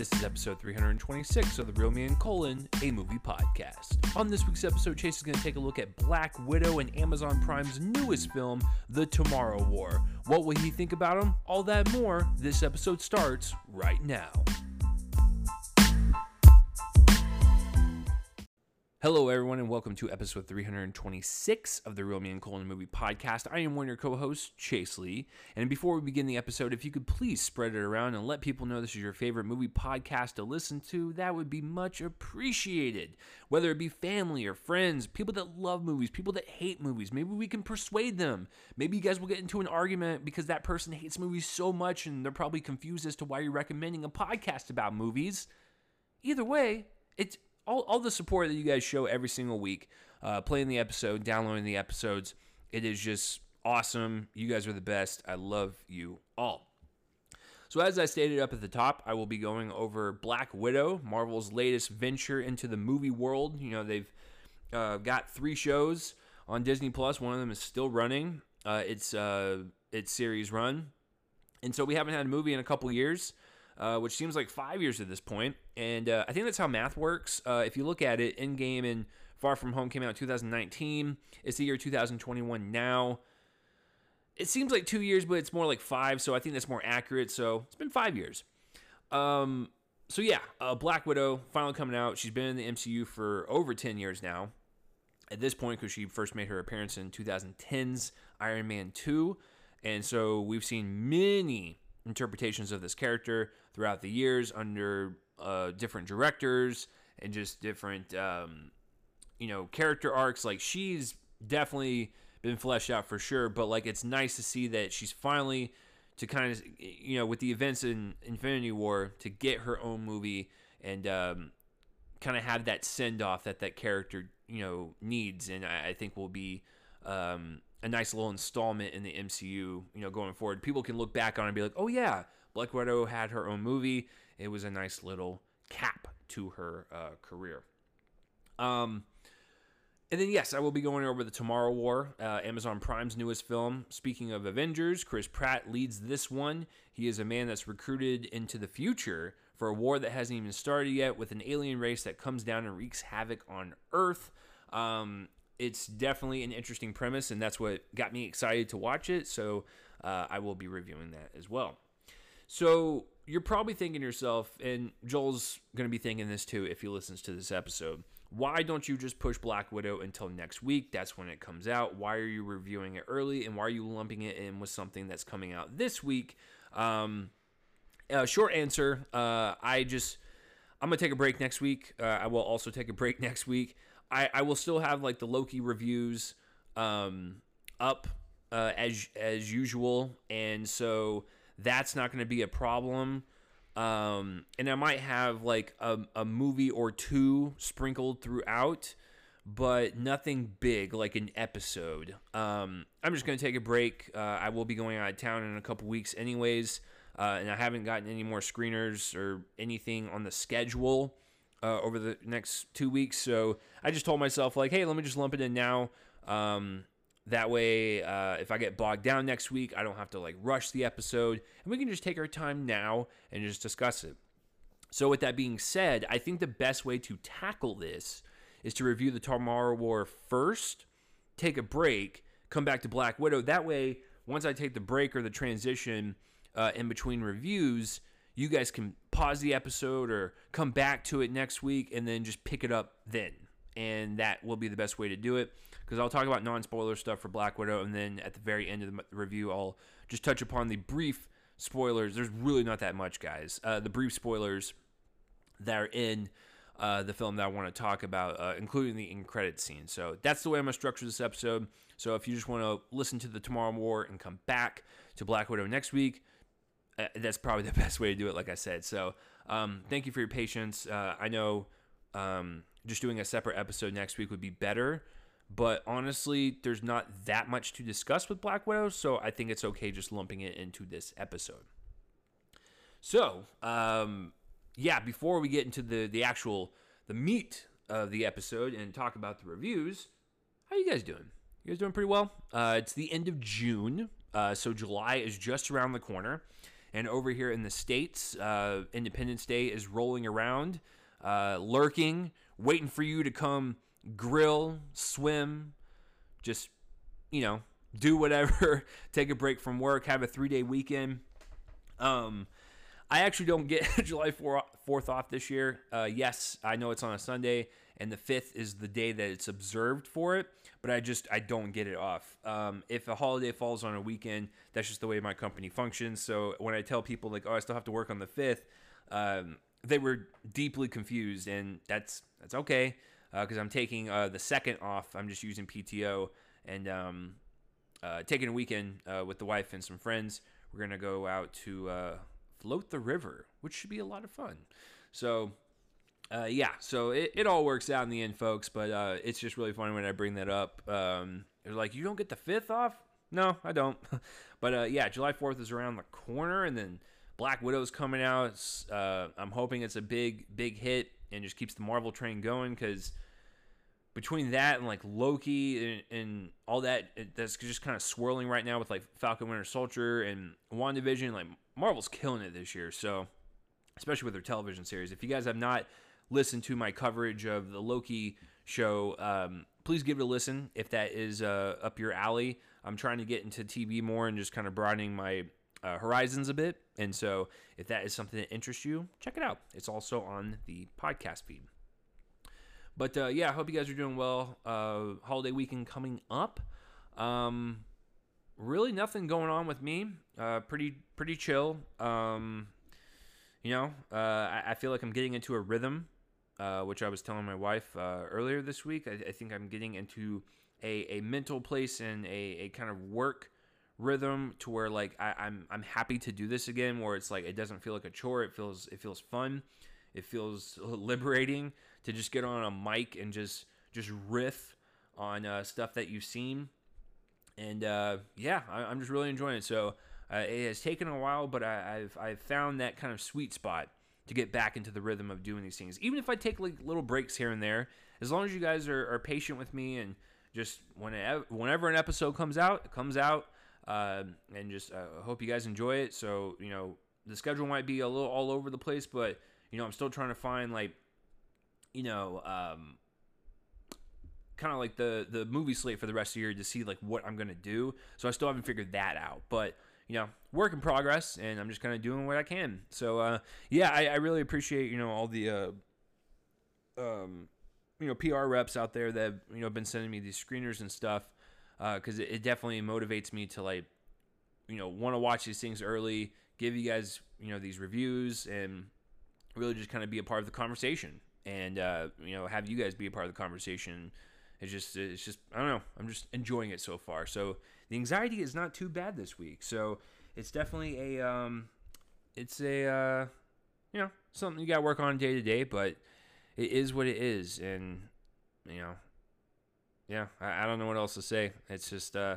This is episode 326 of the Real Me and Colon, a movie podcast. On this week's episode, Chase is going to take a look at Black Widow and Amazon Prime's newest film, The Tomorrow War. What will he think about him? All that more. This episode starts right now. Hello, everyone, and welcome to episode 326 of the Real Me and Colon Movie Podcast. I am one of your co hosts, Chase Lee. And before we begin the episode, if you could please spread it around and let people know this is your favorite movie podcast to listen to, that would be much appreciated. Whether it be family or friends, people that love movies, people that hate movies, maybe we can persuade them. Maybe you guys will get into an argument because that person hates movies so much and they're probably confused as to why you're recommending a podcast about movies. Either way, it's all, all the support that you guys show every single week, uh, playing the episode, downloading the episodes. It is just awesome. You guys are the best. I love you all. So, as I stated up at the top, I will be going over Black Widow, Marvel's latest venture into the movie world. You know, they've uh, got three shows on Disney Plus. One of them is still running. Uh, it's uh, its series run, and so we haven't had a movie in a couple years uh, which seems like five years at this point. And uh, I think that's how math works. Uh, if you look at it, Endgame and Far From Home came out in 2019. It's the year 2021 now. It seems like two years, but it's more like five, so I think that's more accurate. So it's been five years. Um, so yeah, uh, Black Widow finally coming out. She's been in the MCU for over 10 years now. At this point, because she first made her appearance in 2010's Iron Man 2. And so we've seen many interpretations of this character throughout the years under uh, different directors and just different um, you know character arcs like she's definitely been fleshed out for sure but like it's nice to see that she's finally to kind of you know with the events in infinity war to get her own movie and um, kind of have that send off that that character you know needs and i, I think will be um, a nice little installment in the MCU, you know, going forward. People can look back on and be like, "Oh yeah, Black Widow had her own movie. It was a nice little cap to her uh, career." Um, and then yes, I will be going over the Tomorrow War, uh, Amazon Prime's newest film. Speaking of Avengers, Chris Pratt leads this one. He is a man that's recruited into the future for a war that hasn't even started yet, with an alien race that comes down and wreaks havoc on Earth. Um, it's definitely an interesting premise, and that's what got me excited to watch it. So uh, I will be reviewing that as well. So you're probably thinking yourself, and Joel's going to be thinking this too if he listens to this episode. Why don't you just push Black Widow until next week? That's when it comes out. Why are you reviewing it early, and why are you lumping it in with something that's coming out this week? Um, uh, short answer: uh, I just I'm gonna take a break next week. Uh, I will also take a break next week. I, I will still have like the Loki reviews um, up uh, as as usual, and so that's not going to be a problem. Um, and I might have like a, a movie or two sprinkled throughout, but nothing big like an episode. Um, I'm just going to take a break. Uh, I will be going out of town in a couple weeks, anyways, uh, and I haven't gotten any more screeners or anything on the schedule uh, over the next two weeks. So I just told myself, like, hey, let me just lump it in now. Um, that way, uh, if I get bogged down next week, I don't have to like rush the episode, and we can just take our time now and just discuss it. So, with that being said, I think the best way to tackle this is to review the Tomorrow War first, take a break, come back to Black Widow. That way, once I take the break or the transition uh, in between reviews, you guys can pause the episode or come back to it next week and then just pick it up then. And that will be the best way to do it because I'll talk about non spoiler stuff for Black Widow. And then at the very end of the review, I'll just touch upon the brief spoilers. There's really not that much, guys. Uh, the brief spoilers that are in uh, the film that I want to talk about, uh, including the in credit scene. So that's the way I'm going to structure this episode. So if you just want to listen to the Tomorrow War and come back to Black Widow next week, uh, that's probably the best way to do it, like I said. So, um, thank you for your patience. Uh, I know um, just doing a separate episode next week would be better, but honestly, there's not that much to discuss with Black Widow, so I think it's okay just lumping it into this episode. So, um, yeah, before we get into the the actual the meat of the episode and talk about the reviews, how you guys doing? You guys doing pretty well? Uh, it's the end of June, uh, so July is just around the corner. And over here in the States, uh, Independence Day is rolling around, uh, lurking, waiting for you to come grill, swim, just, you know, do whatever, take a break from work, have a three day weekend. Um, I actually don't get July 4th off this year. Uh, yes, I know it's on a Sunday, and the 5th is the day that it's observed for it, but I just I don't get it off. Um, if a holiday falls on a weekend, that's just the way my company functions. So when I tell people like, oh, I still have to work on the 5th, um, they were deeply confused, and that's that's okay because uh, I'm taking uh, the second off. I'm just using PTO and um, uh, taking a weekend uh, with the wife and some friends. We're gonna go out to uh, float the river, which should be a lot of fun. So, uh, yeah, so it, it all works out in the end, folks. But it's just really funny when I bring that up. Um, they're like, you don't get the fifth off? No, I don't. but yeah, July 4th is around the corner, and then Black Widow's coming out. Uh, I'm hoping it's a big, big hit and just keeps the Marvel train going because between that and like Loki and, and all that, that's just kind of swirling right now with like Falcon Winter Soldier and WandaVision. Like Marvel's killing it this year. So, especially with their television series. If you guys have not listened to my coverage of the Loki show, um, please give it a listen if that is uh, up your alley. I'm trying to get into TV more and just kind of broadening my uh, horizons a bit. And so, if that is something that interests you, check it out. It's also on the podcast feed. But uh, yeah, I hope you guys are doing well. Uh, holiday weekend coming up. Um, really nothing going on with me. Uh, pretty pretty chill. Um, you know, uh, I, I, feel like I'm getting into a rhythm, uh, which I was telling my wife earlier this week. I, I, think I'm getting into a, a mental place and a, a kind of work rhythm to where like I, I'm I'm happy to do this again. Where it's like it doesn't feel like a chore. It feels it feels fun. It feels liberating to just get on a mic and just just riff on uh, stuff that you've seen and uh, yeah, I, am just really enjoying it. So uh, it has taken a while, but I, have I've found that kind of sweet spot to get back into the rhythm of doing these things. Even if I take like little breaks here and there, as long as you guys are, are patient with me and just whenever whenever an episode comes out, it comes out, uh, and just uh, hope you guys enjoy it. So you know the schedule might be a little all over the place, but you know I'm still trying to find like you know um, kind of like the the movie slate for the rest of the year to see like what I'm gonna do. So I still haven't figured that out, but you know, work in progress, and I'm just kind of doing what I can. So uh, yeah, I, I, really appreciate you know all the uh, um, you know PR reps out there that you know have been sending me these screeners and stuff because uh, it, it definitely motivates me to like you know want to watch these things early, give you guys you know these reviews, and really just kind of be a part of the conversation and uh, you know have you guys be a part of the conversation it's just it's just I don't know. I'm just enjoying it so far. So the anxiety is not too bad this week. So it's definitely a um, it's a uh, you know something you got to work on day to day, but it is what it is, and you know, yeah, I, I don't know what else to say. It's just uh,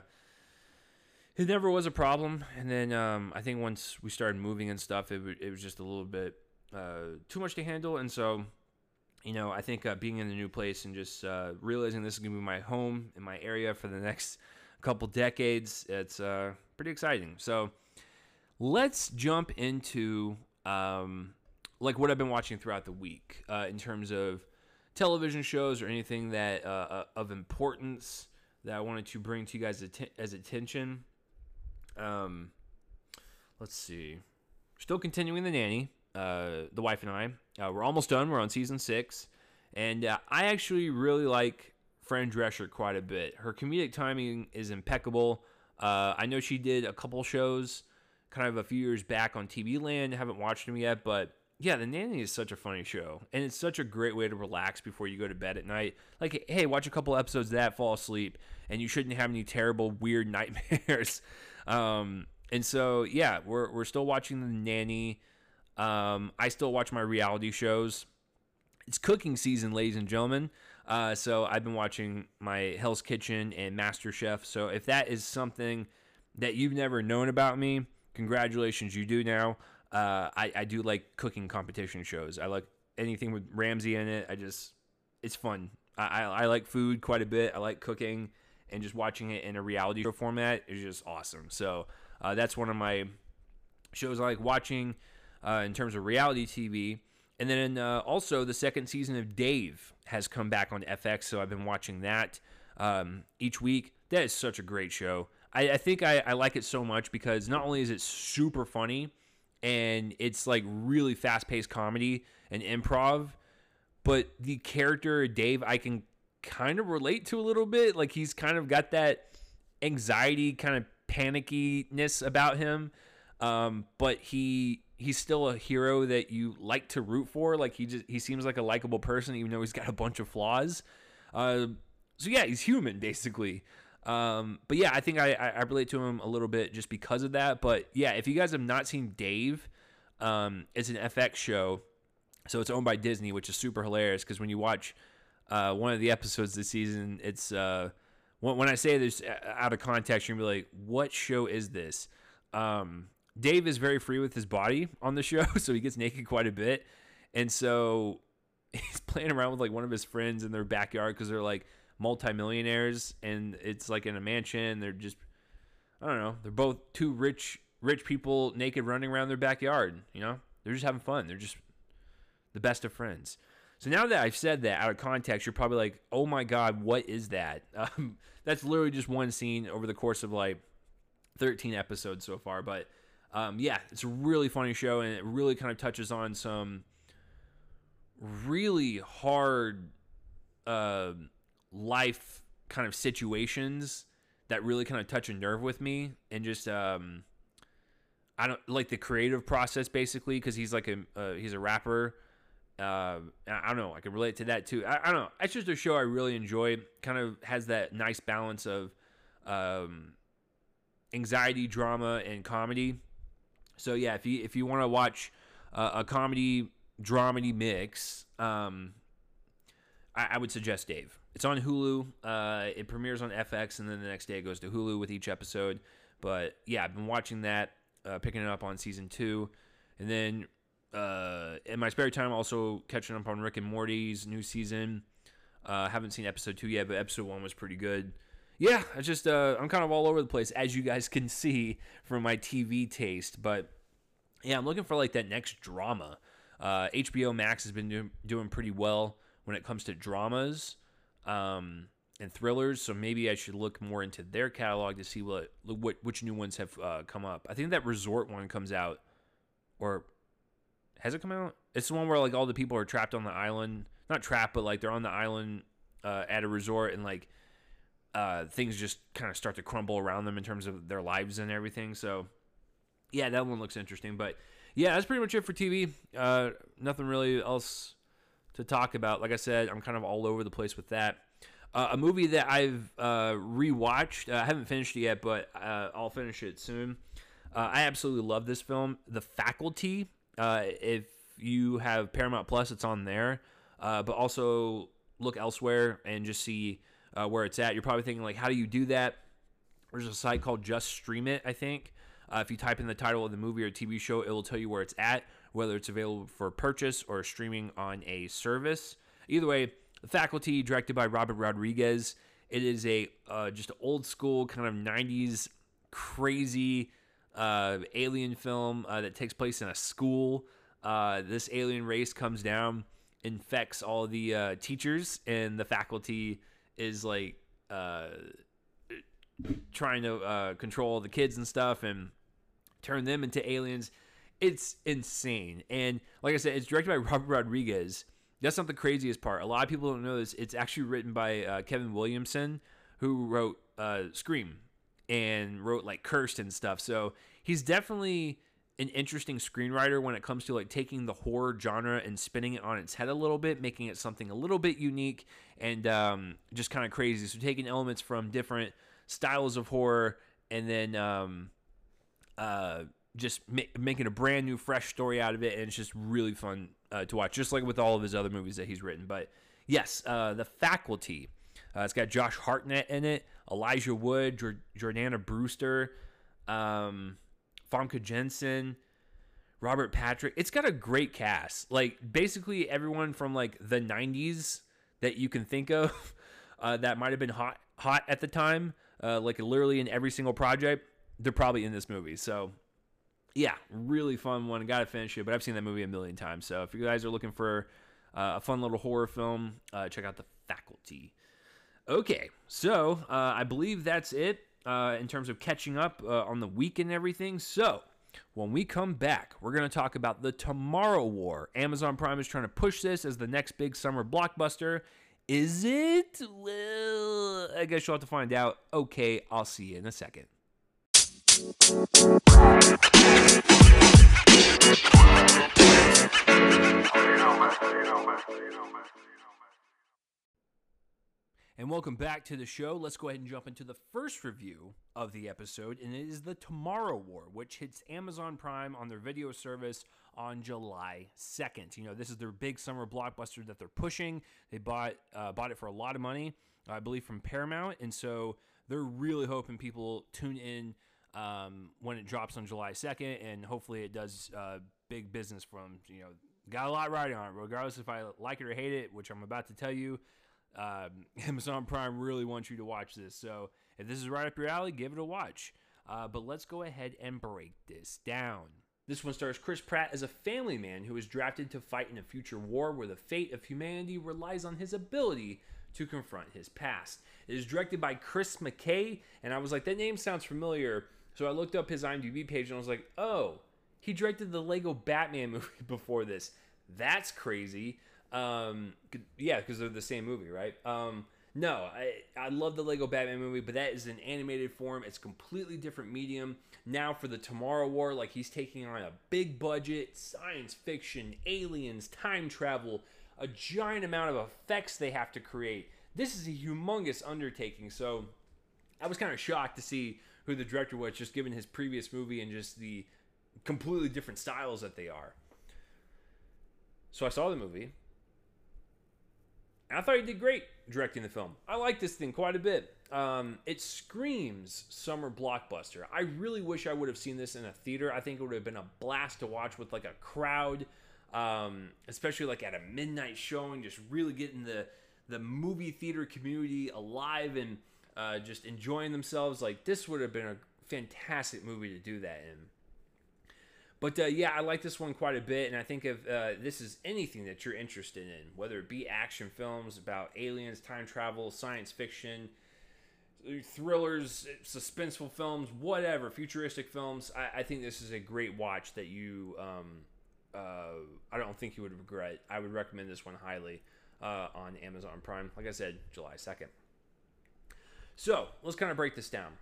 it never was a problem, and then um, I think once we started moving and stuff, it it was just a little bit uh, too much to handle, and so you know, I think uh, being in a new place and just uh, realizing this is going to be my home in my area for the next couple decades, it's uh, pretty exciting. So let's jump into um, like what I've been watching throughout the week uh, in terms of television shows or anything that uh, uh, of importance that I wanted to bring to you guys as attention. Um, let's see. Still continuing the nanny uh, the wife and I. Uh, we're almost done. We're on season six, and uh, I actually really like Fran Drescher quite a bit. Her comedic timing is impeccable. Uh, I know she did a couple shows, kind of a few years back on TV Land. haven't watched them yet, but yeah, The Nanny is such a funny show, and it's such a great way to relax before you go to bed at night. Like, hey, watch a couple episodes of that, fall asleep, and you shouldn't have any terrible, weird nightmares. um, and so, yeah, we're we're still watching The Nanny. Um, I still watch my reality shows. It's cooking season, ladies and gentlemen. Uh, so I've been watching my Hell's Kitchen and Master Chef. So if that is something that you've never known about me, congratulations, you do now. Uh, I, I do like cooking competition shows. I like anything with Ramsay in it. I just, it's fun. I, I, I like food quite a bit. I like cooking, and just watching it in a reality show format is just awesome. So uh, that's one of my shows I like watching uh, in terms of reality TV. And then uh, also the second season of Dave has come back on FX, so I've been watching that um, each week. That is such a great show. I, I think I, I like it so much because not only is it super funny and it's like really fast paced comedy and improv, but the character Dave I can kind of relate to a little bit. Like he's kind of got that anxiety, kind of panickiness about him. Um, but he he's still a hero that you like to root for. Like he just he seems like a likable person, even though he's got a bunch of flaws. Uh, so yeah, he's human basically. Um, but yeah, I think I, I, relate to him a little bit just because of that. But yeah, if you guys have not seen Dave, um, it's an FX show, so it's owned by Disney, which is super hilarious because when you watch uh, one of the episodes this season, it's uh, when, when I say this uh, out of context, you're gonna be like, "What show is this?" Um, Dave is very free with his body on the show, so he gets naked quite a bit, and so he's playing around with like one of his friends in their backyard because they're like multimillionaires and it's like in a mansion. They're just I don't know. They're both two rich rich people naked running around their backyard. You know, they're just having fun. They're just the best of friends. So now that I've said that out of context, you're probably like, "Oh my God, what is that?" Um, that's literally just one scene over the course of like 13 episodes so far. But um, yeah, it's a really funny show, and it really kind of touches on some really hard uh, life kind of situations that really kind of touch a nerve with me and just um I don't like the creative process basically because he's like a uh, he's a rapper. Uh, I don't know. I can relate to that too. I, I, don't know. It's just a show I really enjoy. Kind of has that nice balance of um, anxiety, drama, and comedy. So yeah, if you if you want to watch uh, a comedy dramedy mix, um, I, I would suggest Dave. It's on Hulu. Uh, it premieres on FX, and then the next day it goes to Hulu with each episode. But yeah, I've been watching that, uh, picking it up on season two, and then uh, in my spare time, also catching up on Rick and Morty's new season. Uh, haven't seen episode two yet, but episode one was pretty good. Yeah, I just uh, I'm kind of all over the place, as you guys can see from my TV taste. But yeah, I'm looking for like that next drama. HBO uh, Max has been do- doing pretty well when it comes to dramas um, and thrillers. So maybe I should look more into their catalog to see what, what which new ones have uh, come up. I think that Resort one comes out, or has it come out? It's the one where like all the people are trapped on the island, not trapped, but like they're on the island uh, at a resort and like uh, things just kind of start to crumble around them in terms of their lives and everything. So yeah, that one looks interesting. But yeah, that's pretty much it for TV. Uh, nothing really else to talk about. Like I said, I'm kind of all over the place with that. Uh, a movie that I've uh, rewatched. Uh, I haven't finished it yet, but uh, I'll finish it soon. Uh, I absolutely love this film, The Faculty. Uh, if you have Paramount Plus, it's on there. but also look elsewhere and just see where it's at. You're probably thinking like, how do you do that? There's a site called Just Stream It, I think. if you type in the title of the movie or TV show, it will tell you where it's at whether it's available for purchase or streaming on a service. Either way, The Faculty, directed by Robert Rodriguez, it is a uh, just old school kind of 90s crazy uh, alien film uh, that takes place in a school. Uh, this alien race comes down, infects all the uh, teachers, and the faculty is like uh, trying to control the kids and stuff and turn them into aliens it's insane. And like I said, it's directed by Robert Rodriguez. That's not the craziest part. A lot of people don't know this. It's actually written by uh, Kevin Williamson, who wrote uh, Scream and wrote like Cursed and stuff. So he's definitely an interesting screenwriter when it comes to like taking the horror genre and spinning it on its head a little bit, making it something a little bit unique and um, just kind of crazy. So taking elements from different styles of horror and then um, uh, just ma- making a brand new, fresh story out of it, and it's just really fun uh, to watch, just like with all of his other movies that he's written. But yes, uh, The Faculty. Uh, it's got Josh Hartnett in it, Elijah Wood, Jor- Jordana Brewster, um, Famke Janssen, Robert Patrick. It's got a great cast. Like basically everyone from like the '90s that you can think of uh, that might have been hot hot at the time. Uh, like literally in every single project, they're probably in this movie. So yeah, really fun one. Got to finish it, but I've seen that movie a million times. So if you guys are looking for uh, a fun little horror film, uh, check out The Faculty. Okay, so uh, I believe that's it uh, in terms of catching up uh, on the week and everything. So when we come back, we're going to talk about the Tomorrow War. Amazon Prime is trying to push this as the next big summer blockbuster. Is it? Well, I guess you'll have to find out. Okay, I'll see you in a second. And welcome back to the show. Let's go ahead and jump into the first review of the episode, and it is The Tomorrow War, which hits Amazon Prime on their video service on July 2nd. You know, this is their big summer blockbuster that they're pushing. They bought uh, bought it for a lot of money, I believe, from Paramount, and so they're really hoping people tune in um, when it drops on July 2nd, and hopefully it does uh, big business for them. You know, got a lot riding on it, regardless if I like it or hate it, which I'm about to tell you um, Amazon Prime really wants you to watch this. So if this is right up your alley, give it a watch. Uh, but let's go ahead and break this down. This one stars Chris Pratt as a family man who is drafted to fight in a future war where the fate of humanity relies on his ability to confront his past. It is directed by Chris McKay, and I was like, that name sounds familiar. So I looked up his IMDb page and I was like, oh, he directed the Lego Batman movie before this. That's crazy. Um, yeah, because they're the same movie, right? Um, no, I, I love the Lego Batman movie, but that is an animated form. It's completely different medium. Now for the Tomorrow War, like he's taking on a big budget, science fiction, aliens, time travel, a giant amount of effects they have to create. This is a humongous undertaking. So I was kind of shocked to see who the director was, just given his previous movie and just the completely different styles that they are. So I saw the movie. I thought he did great directing the film. I like this thing quite a bit. Um, it screams summer blockbuster. I really wish I would have seen this in a theater. I think it would have been a blast to watch with like a crowd, um, especially like at a midnight showing, just really getting the the movie theater community alive and uh, just enjoying themselves. Like this would have been a fantastic movie to do that in. But uh, yeah, I like this one quite a bit, and I think if uh, this is anything that you're interested in, whether it be action films about aliens, time travel, science fiction, thrillers, suspenseful films, whatever, futuristic films, I, I think this is a great watch that you, um, uh, I don't think you would regret. I would recommend this one highly uh, on Amazon Prime. Like I said, July 2nd. So let's kind of break this down.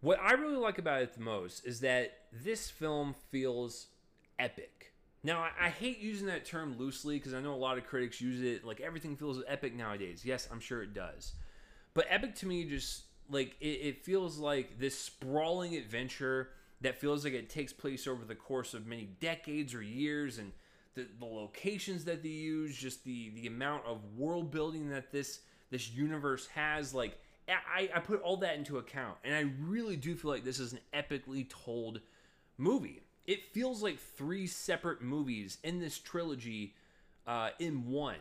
What I really like about it the most is that this film feels epic. Now, I, I hate using that term loosely because I know a lot of critics use it like everything feels epic nowadays. Yes, I'm sure it does. But epic to me just like it, it feels like this sprawling adventure that feels like it takes place over the course of many decades or years and the, the locations that they use, just the the amount of world building that this this universe has, like I, I put all that into account, and I really do feel like this is an epically told movie. It feels like three separate movies in this trilogy uh, in one.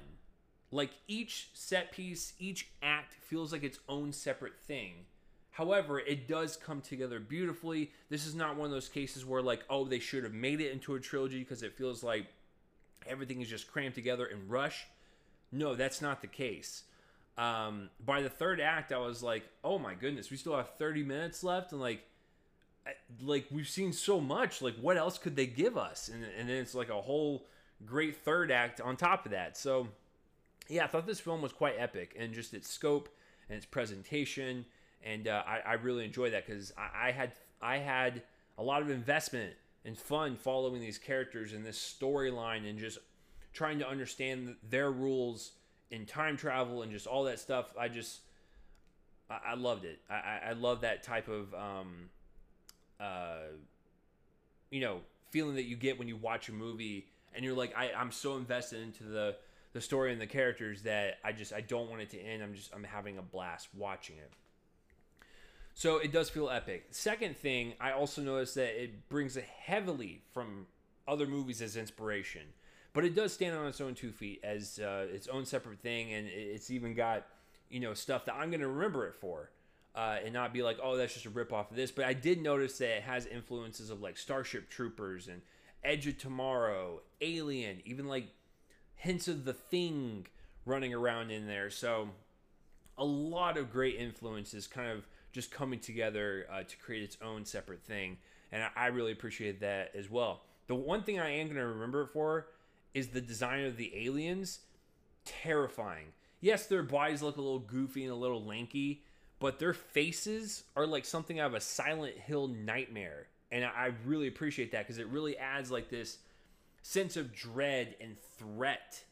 Like each set piece, each act feels like its own separate thing. However, it does come together beautifully. This is not one of those cases where, like, oh, they should have made it into a trilogy because it feels like everything is just crammed together in rush. No, that's not the case um, by the third act, I was like, oh my goodness, we still have 30 minutes left, and like, like we've seen so much. Like, what else could they give us? And and then it's like a whole great third act on top of that. So, yeah, I thought this film was quite epic, and just its scope and its presentation, and uh, I, I really enjoyed that because I, I had I had a lot of investment and fun following these characters and this storyline and just trying to understand their rules in time travel and just all that stuff. I just I, I loved it. I, I love that type of um, uh, you know feeling that you get when you watch a movie and you're like I, I'm so invested into the the story and the characters that I just I don't want it to end. I'm just I'm having a blast watching it. So it does feel epic. Second thing, I also noticed that it brings it heavily from other movies as inspiration but it does stand on its own two feet as uh, its own separate thing, and it's even got you know stuff that I'm going to remember it for. uh, and not be like, oh, that's just a rip off of this. But I did notice that it has influences of like Starship Troopers and Edge of Tomorrow, Alien, even like hints of the Thing running around in there. So a lot of great influences kind of just coming together uh, to create its own separate thing. And I, I really appreciate that as well. The one thing I am going to remember it for is the design of the aliens. Terrifying. Yes, their bodies look a little goofy and a little lanky, but their faces are like something out of a Silent Hill nightmare. And I really appreciate that because it really adds like this sense of dread and threat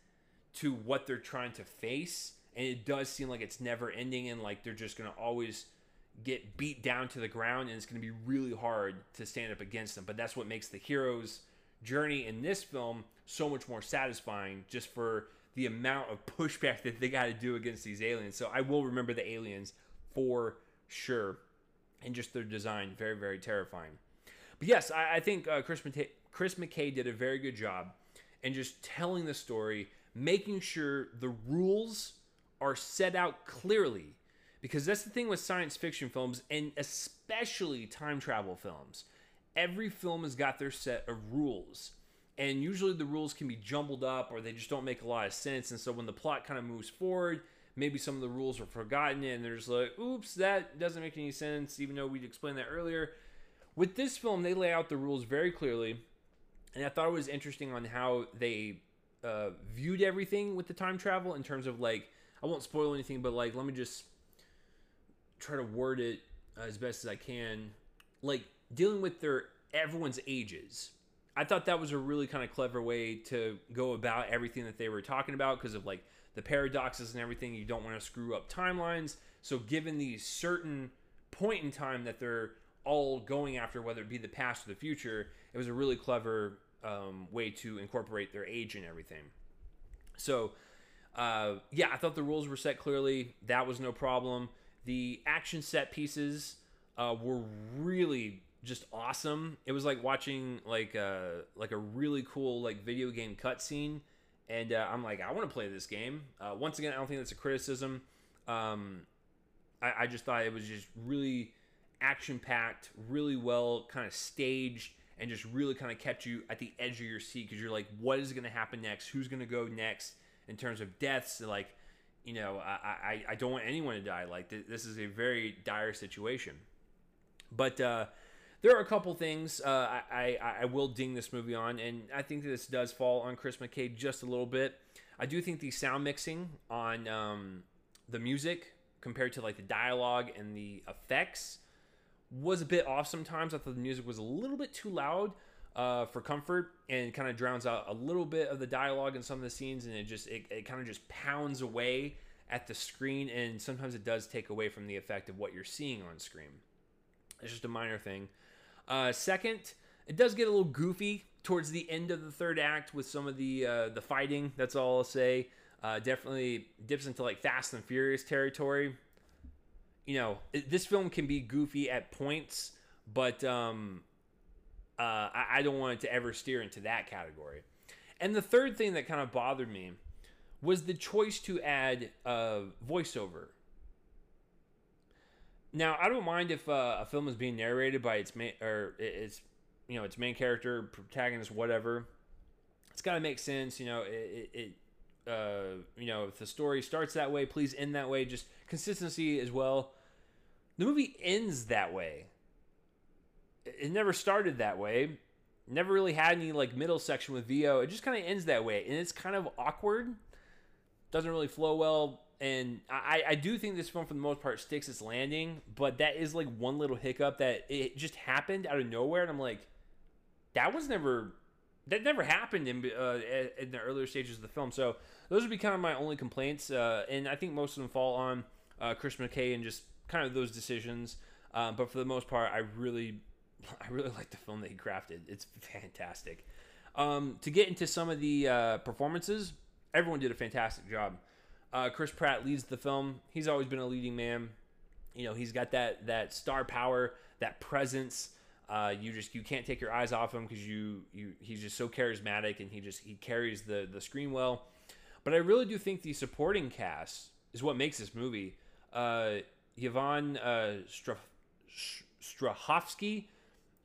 to what they're trying to face. And it does seem like it's never ending and like they're just going to always get beat down to the ground and it's going to be really hard to stand up against them. But that's what makes the hero's journey in this film so much more satisfying just for the amount of pushback that they got to do against these aliens. So I will remember the aliens for sure and just their design very, very terrifying. But yes, I, I think uh, Chris, Chris McKay did a very good job in just telling the story, making sure the rules are set out clearly because that's the thing with science fiction films and especially time travel films. Every film has got their set of rules. And usually the rules can be jumbled up or they just don't make a lot of sense. And so when the plot kind of moves forward, maybe some of the rules are forgotten and there's like, oops, that doesn't make any sense, even though we'd explained that earlier. With this film, they lay out the rules very clearly. And I thought it was interesting on how they uh, viewed everything with the time travel in terms of like, I won't spoil anything, but like, let me just try to word it as best as I can, like dealing with their everyone's ages. I thought that was a really kind of clever way to go about everything that they were talking about because of like the paradoxes and everything. You don't want to screw up timelines. So, given the certain point in time that they're all going after, whether it be the past or the future, it was a really clever um, way to incorporate their age and everything. So, uh, yeah, I thought the rules were set clearly. That was no problem. The action set pieces uh, were really just awesome. It was like watching like a uh, like a really cool like video game cutscene, and uh, I'm like, I want to play this game. Uh, once again, I don't think that's a criticism. Um, I, I just thought it was just really action packed, really well kind of staged, and just really kind of kept you at the edge of your seat because you're like, what is going to happen next? Who's going to go next in terms of deaths? Like you know, I, I, I don't want anyone to die. Like th- this is a very dire situation. But uh, there are a couple things uh, I, I, I will ding this movie on, and I think this does fall on Chris McKay just a little bit. I do think the sound mixing on um, the music compared to like the dialogue and the effects was a bit off sometimes. I thought the music was a little bit too loud uh, for comfort and kind of drowns out a little bit of the dialogue in some of the scenes and it just it, it kind of just pounds away at the screen and sometimes it does take away from the effect of what you're seeing on screen it's just a minor thing uh, second it does get a little goofy towards the end of the third act with some of the uh, the fighting that's all i'll say uh, definitely dips into like fast and furious territory you know it, this film can be goofy at points but um uh, I, I don't want it to ever steer into that category. And the third thing that kind of bothered me was the choice to add uh, voiceover. Now, I don't mind if uh, a film is being narrated by its main or its you know its main character, protagonist, whatever. It's got to make sense. You know, it, it uh, you know if the story starts that way, please end that way. Just consistency as well. The movie ends that way it never started that way. Never really had any like middle section with VO. It just kind of ends that way, and it's kind of awkward. Doesn't really flow well, and I, I do think this film for the most part sticks its landing. But that is like one little hiccup that it just happened out of nowhere, and I'm like, that was never that never happened in uh, in the earlier stages of the film. So those would be kind of my only complaints, uh, and I think most of them fall on uh, Chris McKay and just kind of those decisions. Um, but for the most part, I really I really like the film that he crafted. It's fantastic. Um, to get into some of the uh, performances, everyone did a fantastic job. Uh, Chris Pratt leads the film. He's always been a leading man. You know, he's got that that star power, that presence. Uh, you just you can't take your eyes off him because you you he's just so charismatic and he just he carries the the screen well. But I really do think the supporting cast is what makes this movie. Uh, Yvonne uh, Stra- Strahovski.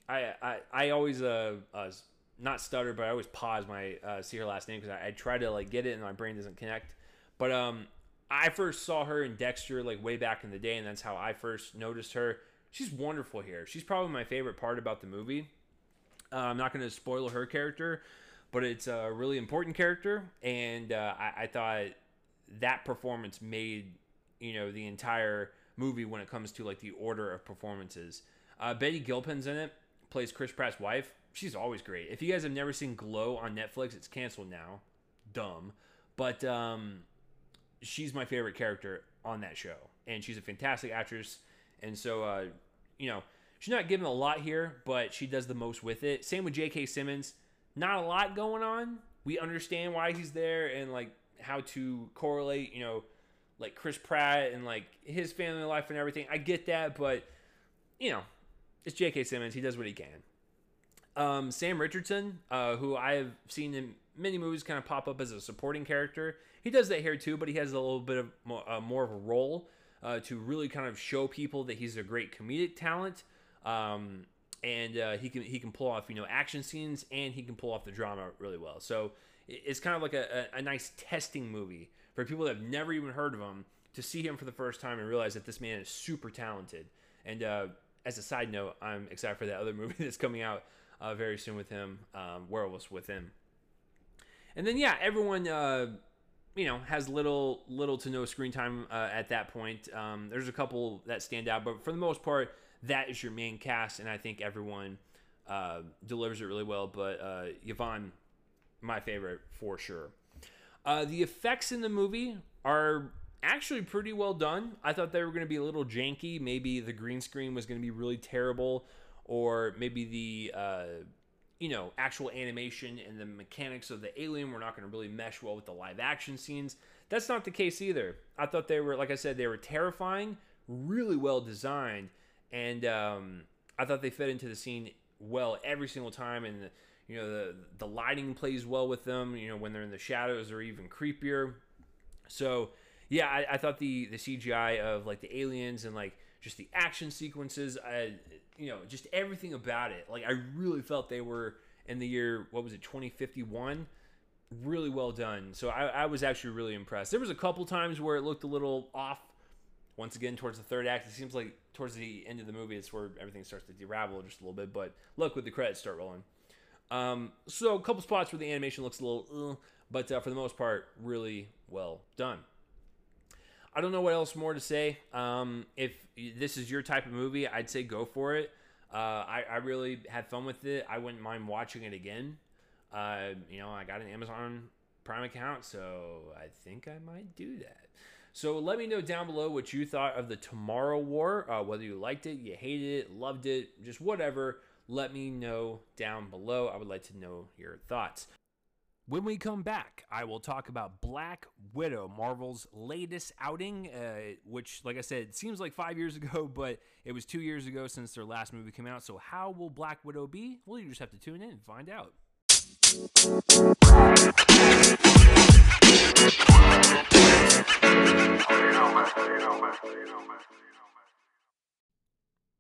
I, I I always uh, uh not stutter, but I always pause my uh, see her last name because I, I try to like get it and my brain doesn't connect. But um, I first saw her in Dexter like way back in the day, and that's how I first noticed her. She's wonderful here. She's probably my favorite part about the movie. Uh, I'm not going to spoil her character, but it's a really important character, and uh, I, I thought that performance made you know the entire movie when it comes to like the order of performances. Uh, Betty Gilpin's in it, plays Chris Pratt's wife. She's always great. If you guys have never seen Glow on Netflix, it's canceled now. Dumb, but um, she's my favorite character on that show, and she's a fantastic actress. And so, uh, you know, she's not given a lot here, but she does the most with it. Same with J.K. Simmons. Not a lot going on. We understand why he's there and like how to correlate, you know, like Chris Pratt and like his family life and everything. I get that, but you know, it's J.K. Simmons. He does what he can. Um, Sam Richardson, uh, who I have seen in many movies kind of pop up as a supporting character. He does that here too, but he has a little bit of more, uh, more of a role uh, to really kind of show people that he's a great comedic talent. Um, and uh, he can he can pull off you know action scenes and he can pull off the drama really well. So it's kind of like a, a, a nice testing movie for people that have never even heard of him to see him for the first time and realize that this man is super talented. And uh, as a side note, I'm excited for that other movie that's coming out uh, very soon with him, um, Werewolves Within." And then yeah, everyone uh, you know has little little to no screen time uh, at that point. Um, there's a couple that stand out, but for the most part, that is your main cast, and I think everyone uh, delivers it really well. But uh, Yvonne, my favorite for sure. Uh, the effects in the movie are actually pretty well done. I thought they were going to be a little janky. Maybe the green screen was going to be really terrible, or maybe the uh, you know, actual animation and the mechanics of the alien were not going to really mesh well with the live action scenes. That's not the case either. I thought they were, like I said, they were terrifying, really well designed, and um, I thought they fit into the scene well every single time. And the, you know, the the lighting plays well with them. You know, when they're in the shadows, they're even creepier. So yeah, I, I thought the the CGI of like the aliens and like just the action sequences, I, you know, just everything about it. Like I really felt they were in the year what was it, 2051. Really well done. So I, I was actually really impressed. There was a couple times where it looked a little off. Once again, towards the third act, it seems like towards the end of the movie, it's where everything starts to deravel just a little bit. But look, with the credits start rolling. Um, so a couple spots where the animation looks a little, uh, but uh, for the most part, really well done. I don't know what else more to say. Um, if this is your type of movie, I'd say go for it. Uh, I, I really had fun with it. I wouldn't mind watching it again. Uh, you know, I got an Amazon Prime account, so I think I might do that. So let me know down below what you thought of the Tomorrow War, uh, whether you liked it, you hated it, loved it, just whatever. Let me know down below. I would like to know your thoughts. When we come back, I will talk about Black Widow, Marvel's latest outing, uh, which, like I said, seems like five years ago, but it was two years ago since their last movie came out. So, how will Black Widow be? Well, you just have to tune in and find out.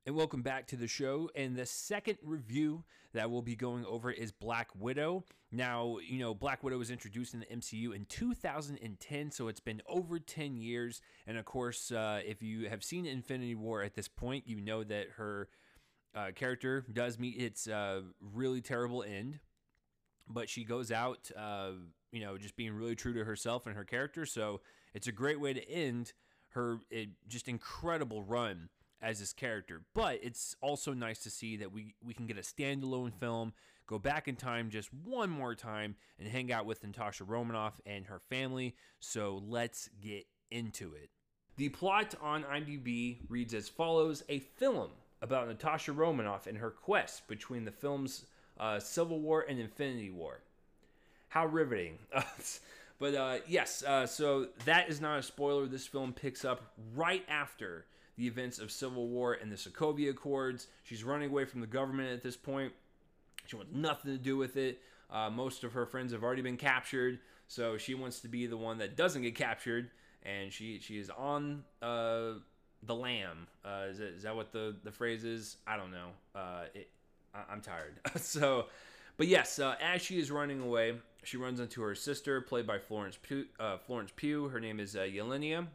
And welcome back to the show. And the second review that we'll be going over is Black Widow. Now, you know, Black Widow was introduced in the MCU in 2010, so it's been over 10 years. And of course, uh, if you have seen Infinity War at this point, you know that her uh, character does meet its uh, really terrible end. But she goes out, uh, you know, just being really true to herself and her character. So it's a great way to end her it, just incredible run as this character. But it's also nice to see that we, we can get a standalone film, go back in time just one more time, and hang out with Natasha Romanoff and her family. So let's get into it. The plot on IMDb reads as follows A film about Natasha Romanoff and her quest between the films uh, Civil War and Infinity War. How riveting. but uh, yes, uh, so that is not a spoiler. This film picks up right after the events of civil war and the Sokovia Accords. She's running away from the government at this point. She wants nothing to do with it. Uh, most of her friends have already been captured, so she wants to be the one that doesn't get captured. And she she is on uh, the lam. Uh, is, it, is that what the the phrase is? I don't know. Uh, it, I, am tired. so, but yes, uh, as she is running away, she runs into her sister, played by Florence Pugh. Uh, Florence Pugh. Her name is Yelena.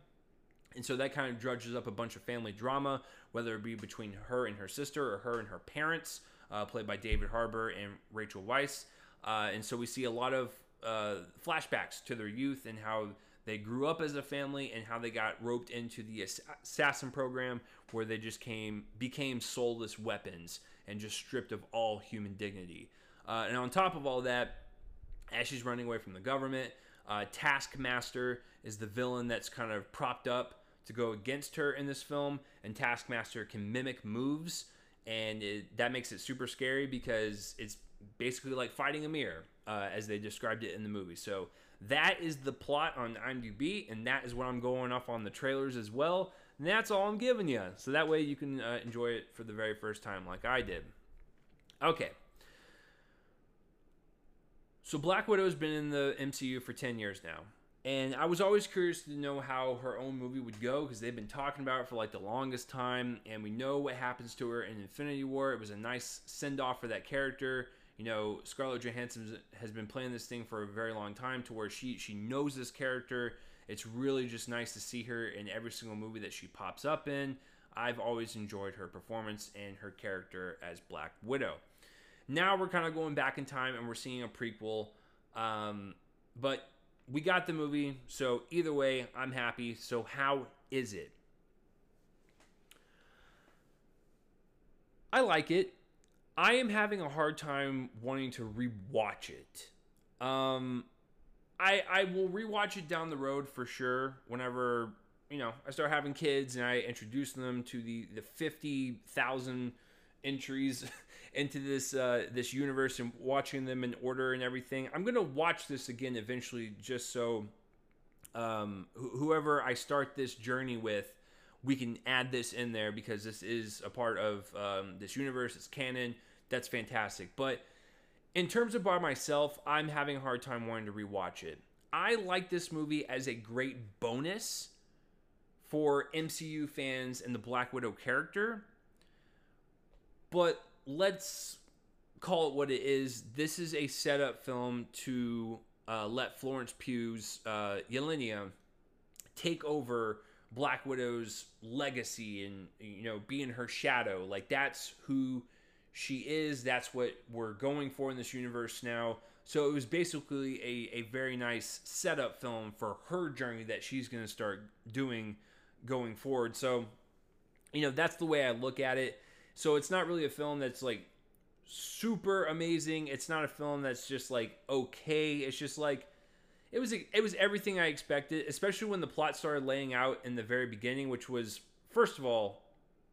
And so that kind of drudges up a bunch of family drama, whether it be between her and her sister or her and her parents, uh, played by David Harbour and Rachel Weisz. Uh, and so we see a lot of uh, flashbacks to their youth and how they grew up as a family and how they got roped into the assassin program where they just came became soulless weapons and just stripped of all human dignity. Uh, and on top of all that, as she's running away from the government, uh, Taskmaster is the villain that's kind of propped up to go against her in this film, and Taskmaster can mimic moves, and it, that makes it super scary because it's basically like fighting a mirror, uh, as they described it in the movie. So that is the plot on IMDb, and that is what I'm going off on the trailers as well. And that's all I'm giving you. So that way you can uh, enjoy it for the very first time, like I did. Okay. So Black Widow has been in the MCU for 10 years now. And I was always curious to know how her own movie would go because they've been talking about it for like the longest time. And we know what happens to her in Infinity War. It was a nice send off for that character. You know, Scarlett Johansson has been playing this thing for a very long time to where she she knows this character. It's really just nice to see her in every single movie that she pops up in. I've always enjoyed her performance and her character as Black Widow. Now we're kind of going back in time and we're seeing a prequel. Um, but we got the movie, so either way, I'm happy. So, how is it? I like it. I am having a hard time wanting to rewatch it. Um, I I will rewatch it down the road for sure. Whenever you know I start having kids and I introduce them to the the fifty thousand entries into this uh, this universe and watching them in order and everything. I'm gonna watch this again eventually, just so um, wh- whoever I start this journey with, we can add this in there because this is a part of um, this universe. It's canon. That's fantastic. But in terms of by myself, I'm having a hard time wanting to rewatch it. I like this movie as a great bonus for MCU fans and the Black Widow character but let's call it what it is. This is a setup film to uh, let Florence Pugh's uh, Yelena take over Black Widow's legacy and you know be in her shadow. Like that's who she is. That's what we're going for in this universe now. So it was basically a, a very nice setup film for her journey that she's going to start doing going forward. So, you know, that's the way I look at it. So it's not really a film that's like super amazing. It's not a film that's just like okay. It's just like it was it was everything I expected, especially when the plot started laying out in the very beginning, which was first of all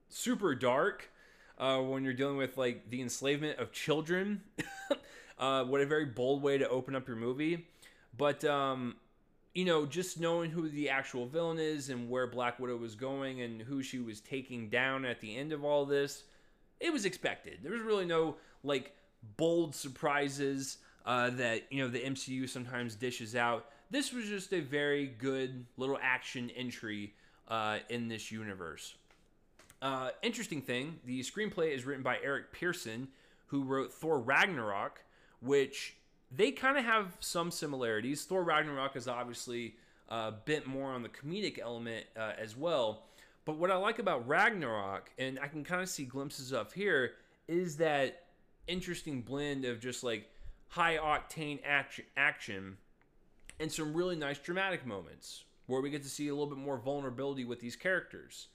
super dark. Uh, when you're dealing with like the enslavement of children, uh, what a very bold way to open up your movie. But um, you know, just knowing who the actual villain is and where Black Widow was going and who she was taking down at the end of all this, it was expected. There was really no like bold surprises uh, that you know the MCU sometimes dishes out. This was just a very good little action entry uh, in this universe. Uh, interesting thing: the screenplay is written by Eric Pearson, who wrote Thor Ragnarok, which they kind of have some similarities. Thor Ragnarok is obviously a bit more on the comedic element uh, as well. But what I like about Ragnarok, and I can kind of see glimpses of here, is that interesting blend of just like high octane action, action and some really nice dramatic moments where we get to see a little bit more vulnerability with these characters.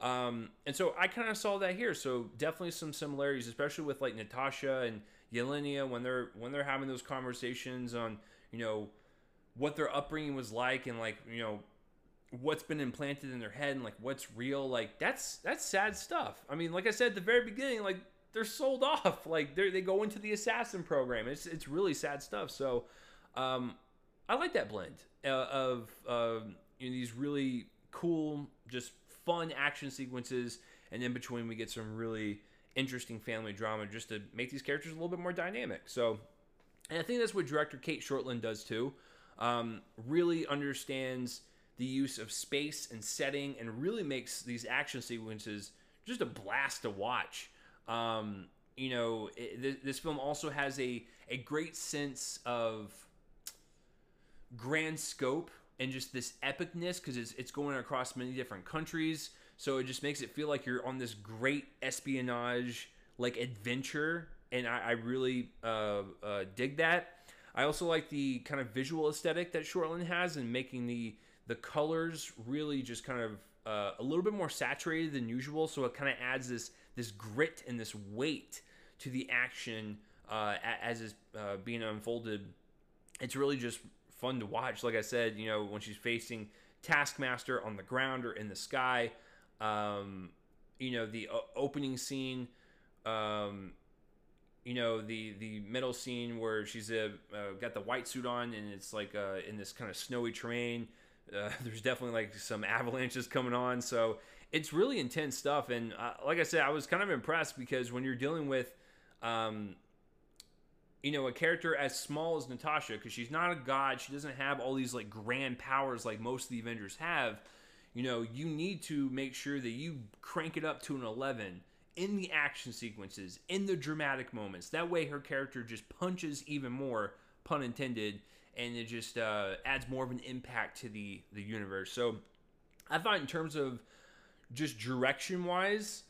Um, and so I kind of saw that here. So definitely some similarities, especially with like Natasha and Yelena when they're when they're having those conversations on you know what their upbringing was like and like you know what's been implanted in their head and like what's real like that's that's sad stuff. I mean like i said at the very beginning like they're sold off. Like they they go into the assassin program. It's it's really sad stuff. So um i like that blend uh, of uh, you know, these really cool just fun action sequences. And in between we get some really interesting family drama just to make these characters a little bit more dynamic. So and i think that's what director Cate Shortland does too. Um, really understands the use of space and setting and really makes these action sequences just a blast to watch. Um, you know, it, this film also has a, a great sense of grand scope and just this epicness because it's, it's going across many different countries. So it just makes it feel like you're on this great espionage like adventure, and I, I really uh, uh, dig that. I also like the kind of visual aesthetic that Shortland has and making the the colors really just kind of uh, a little bit more saturated than usual. So it kind of adds this this grit and this weight to the action uh, as is uh, being unfolded. It's really just fun to watch. Like I said, you know, when she's facing Taskmaster on the ground or in the sky, um, you know, the opening scene, um, you know, the the middle scene where she's uh, uh, got the white suit on and it's like uh, in this kind of snowy terrain. Uh, there's definitely like some avalanches coming on, so it's really intense stuff. And uh, like I said, I was kind of impressed because when you're dealing with um, you know, a character as small as Natasha, because she's not a god, she doesn't have all these like grand powers like most of the Avengers have. You know, you need to make sure that you crank it up to an 11 in the action sequences, in the dramatic moments. That way, her character just punches even more, pun intended, and it just uh, adds more of an impact to the the universe. So, I thought in terms of just direction wise,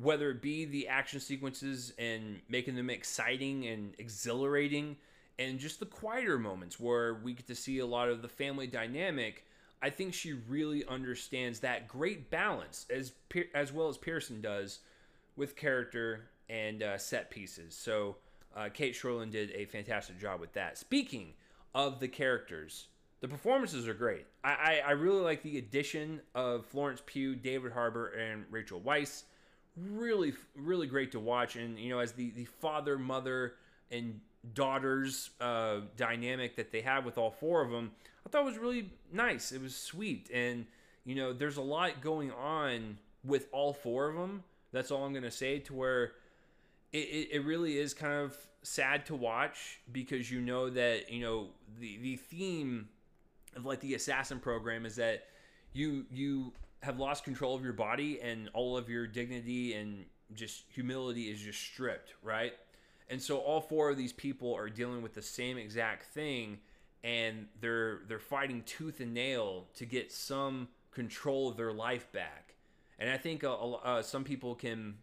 whether it be the action sequences and making them exciting and exhilarating, and just the quieter moments where we get to see a lot of the family dynamic. I think she really understands that great balance as as well as Pearson does with character and uh, set pieces. So uh, Cate Shortland did a fantastic job with that. Speaking of the characters, the performances are great. I, I, I really like the addition of Florence Pugh, David Harbour, and Rachel Weisz. Really really great to watch. And you know as the the father mother and daughters uh, dynamic that they have with all four of them i thought was really nice. It was sweet. And you know there's a lot going on with all four of them that's all i'm going to say to where it, it, it really is kind of sad to watch because you know that you know the the theme of like the assassin program is that you you have lost control of your body and all of your dignity and just humility is just stripped, right? And so all four of these people are dealing with the same exact thing and they're they're fighting tooth and nail to get some control of their life back. And I think uh, uh, some people can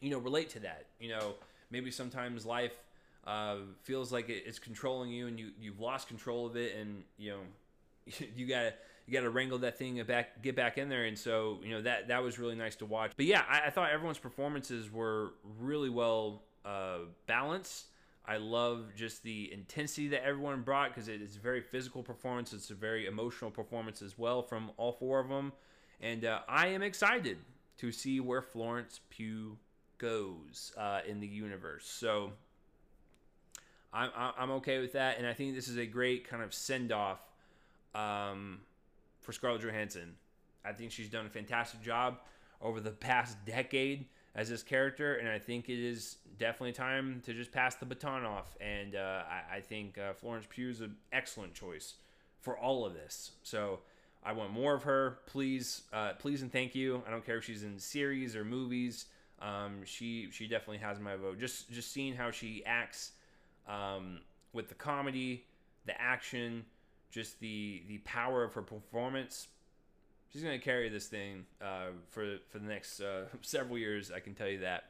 you know relate to that. You know, maybe sometimes life uh, feels like it's controlling you and you you've lost control of it and you know you got to you got to wrangle that thing back, get back in there, and so you know that that was really nice to watch. But yeah, I, I thought everyone's performances were really well uh, balanced. I love just the intensity that everyone brought because it is a very physical performance. It's a very emotional performance as well from all four of them, and uh, I am excited to see where Florence Pugh goes uh, in the universe. So I'm I'm okay with that, and I think this is a great kind of send off. Um, for Scarlett Johansson. I think she's done a fantastic job over the past decade as this character, and I think it is definitely time to just pass the baton off. And uh, I, I, think uh, Florence Pugh is an excellent choice for all of this. So I want more of her. Please, uh, please, and thank you. I don't care if she's in series or movies. Um, she she definitely has my vote. Just just seeing how she acts um, with the comedy, the action just the the power of her performance. She's going to carry this thing uh, for for the next uh, several years. I can tell you that.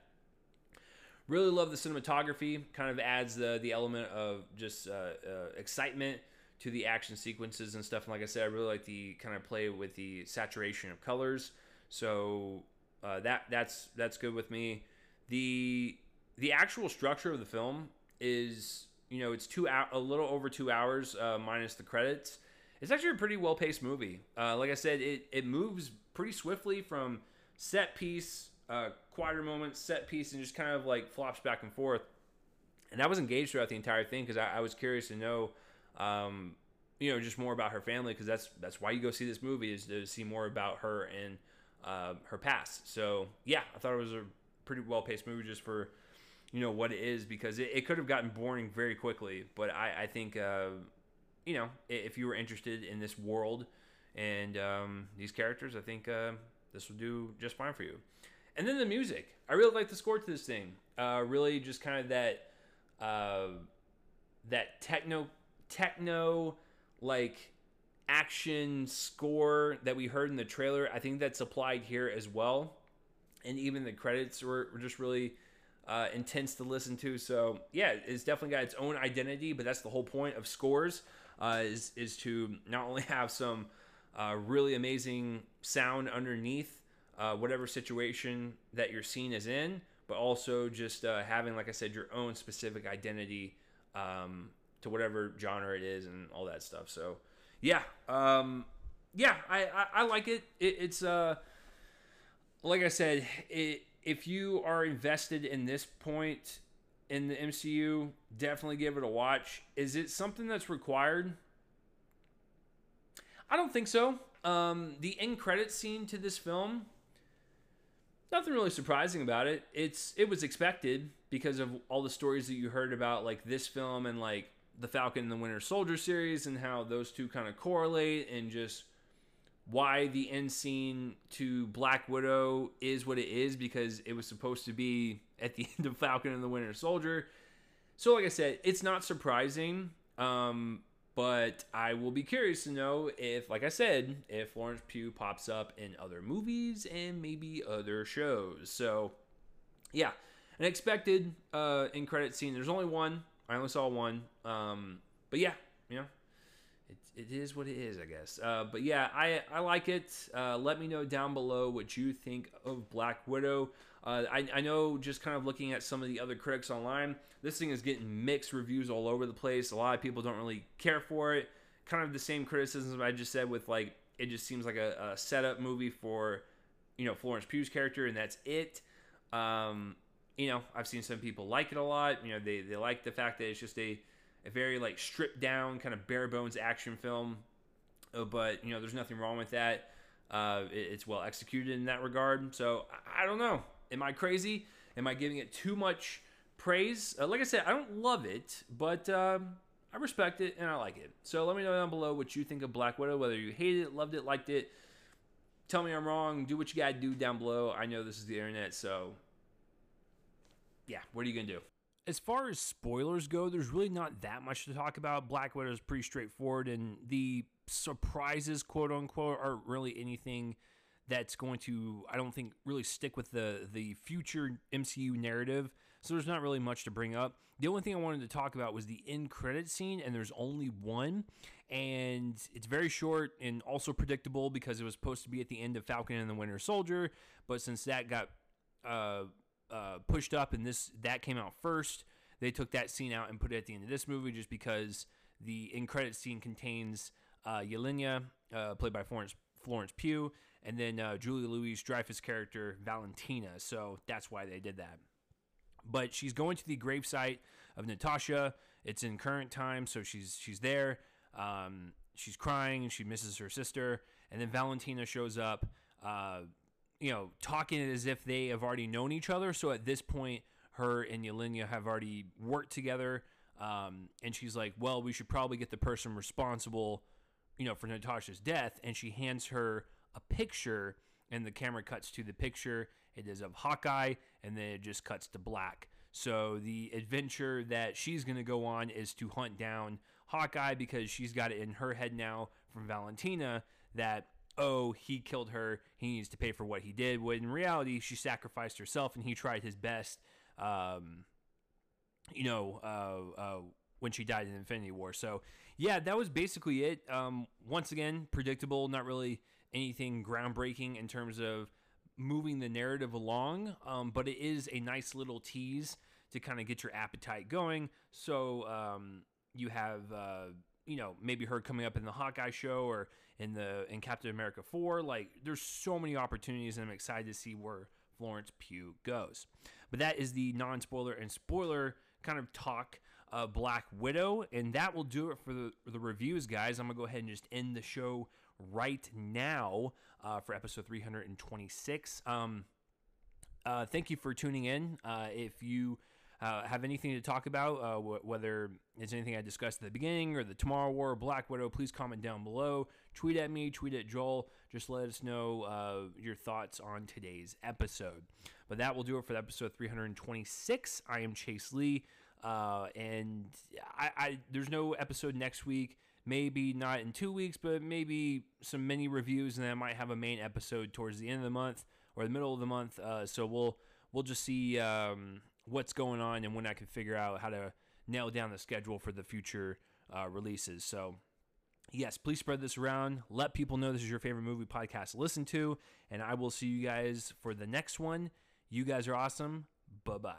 Really love the cinematography. Kind of adds the the element of just uh, uh excitement to the action sequences and stuff. And like I said, I really like the kind of play with the saturation of colors. So uh, that that's that's good with me. The the actual structure of the film is you know, it's two out a little over two hours uh, minus the credits. It's actually a pretty well paced movie. Uh, like I said, it it moves pretty swiftly from set piece, uh, quieter moments, set piece, and just kind of like flops back and forth. And I was engaged throughout the entire thing because I, I, was curious to know, um, you know, just more about her family because that's that's why you go see this movie is to see more about her and uh, her past. So yeah, I thought it was a pretty well paced movie just for you know what it is because it, it could have gotten boring very quickly. But I, I think uh, you know if you were interested in this world And um, these characters, I think uh, this will do just fine for you. And then the music. I really like the score to this thing. Uh, really, just kind of that uh, that techno techno like action score that we heard in the trailer. I think that's applied here as well. And even the credits were, were just really uh, intense to listen to. So yeah, it's definitely got its own identity. But that's the whole point of scores uh, is is to not only have some uh, really amazing sound underneath uh, whatever situation that your scene is in, but also just uh, having, like I said, your own specific identity um, to whatever genre it is and all that stuff. So yeah, um, yeah, I, I, I like it. it. It's uh, like I said, it, if you are invested in this point in the MCU, definitely give it a watch. Is it something that's required? I don't think so. Um, the end credit scene to this film, nothing really surprising about it. It's it was expected because of all the stories that you heard about like this film and like the Falcon and the Winter Soldier series and how those two kind of correlate and just why the end scene to Black Widow is what it is because it was supposed to be at the end of Falcon and the Winter Soldier. So, like I said, it's not surprising, um, but I will be curious to know if, like I said, if Florence Pugh pops up in other movies and maybe other shows. So, yeah, an expected uh, in credit scene. There's only one. I only saw one. Um, but yeah, you know, it, is what it is, I guess. Uh, but yeah, I, I like it. Uh, let me know down below what you think of Black Widow. Uh, I, I know just kind of looking at some of the other critics online, this thing is getting mixed reviews all over the place. A lot of people don't really care for it. Kind of the same criticisms I just said with like, it just seems like a, a setup movie for, you know, Florence Pugh's character, and that's it. Um, you know, I've seen some people like it a lot. You know, they, they like the fact that it's just a, a very like stripped down kind of bare bones action film. Uh, but you know, there's nothing wrong with that. Uh, it, it's well executed in that regard. So I, don't know. Am I crazy? Am I giving it too much praise? Uh, like I said, I don't love it, but um, I respect it and I like it. So let me know down below what you think of Black Widow. Whether you hated it, loved it, liked it. Tell me I'm wrong. Do what you gotta do down below. I know this is the internet, so yeah, what are you going to do? As far as spoilers go, there's really not that much to talk about. Black Widow is pretty straightforward, and the surprises, quote unquote, aren't really anything that's going to, I don't think, really stick with the the future MCU narrative. So there's not really much to bring up. The only thing I wanted to talk about was the end credit scene, and there's only one, and it's very short and also predictable because it was supposed to be at the end of Falcon and the Winter Soldier, but since that got uh, uh, pushed up, and this that came out first. They took that scene out and put it at the end of this movie just because the in credit scene contains uh, Yelena, uh, played by Florence Florence Pugh, and then uh, Julia Louis Dreyfus character Valentina. So that's why they did that. But she's going to the gravesite of Natasha. It's in current time, so she's she's there. Um, she's crying. She misses her sister, and then Valentina shows up. Uh, you know, talking as if they have already known each other. So at this point, her and Yelena have already worked together. Um, and she's like, well, we should probably get the person responsible, you know, for Natasha's death. And she hands her a picture, and the camera cuts to the picture. It is of Hawkeye, and then it just cuts to black. So the adventure that she's going to go on is to hunt down Hawkeye because she's got it in her head now from Valentina that oh, he killed her. He needs to pay for what he did. When in reality, she sacrificed herself and he tried his best, um, you know, uh, uh, when she died in Infinity War. So, yeah, that was basically it. Um, once again, predictable, not really anything groundbreaking in terms of moving the narrative along, um, but it is a nice little tease to kind of get your appetite going. So, um, you have, uh, you know, maybe her coming up in the Hawkeye show or in the in Captain America 4. Like there's so many opportunities and I'm excited to see where Florence Pugh goes. But that is the non-spoiler and spoiler kind of talk of Black Widow and that will do it for the the reviews guys. I'm to go ahead and just end the show right now uh, for episode 326. Um uh, thank you for tuning in. Uh, if you uh, have anything to talk about, uh, wh- whether it's anything I discussed at the beginning or the Tomorrow War or Black Widow, please comment down below. Tweet at me, tweet at Joel. Just let us know uh, your thoughts on today's episode. But that will do it for episode 326. I am Chase Lee, uh, and I, I there's no episode next week. Maybe not in two weeks, but maybe some mini reviews, and then I might have a main episode towards the end of the month or the middle of the month. Uh, so we'll we'll just see um, what's going on and when I can figure out how to nail down the schedule for the future uh, releases. So, yes, please spread this around. Let people know this is your favorite movie podcast to listen to. And I will see you guys for the next one. You guys are awesome. Bye bye.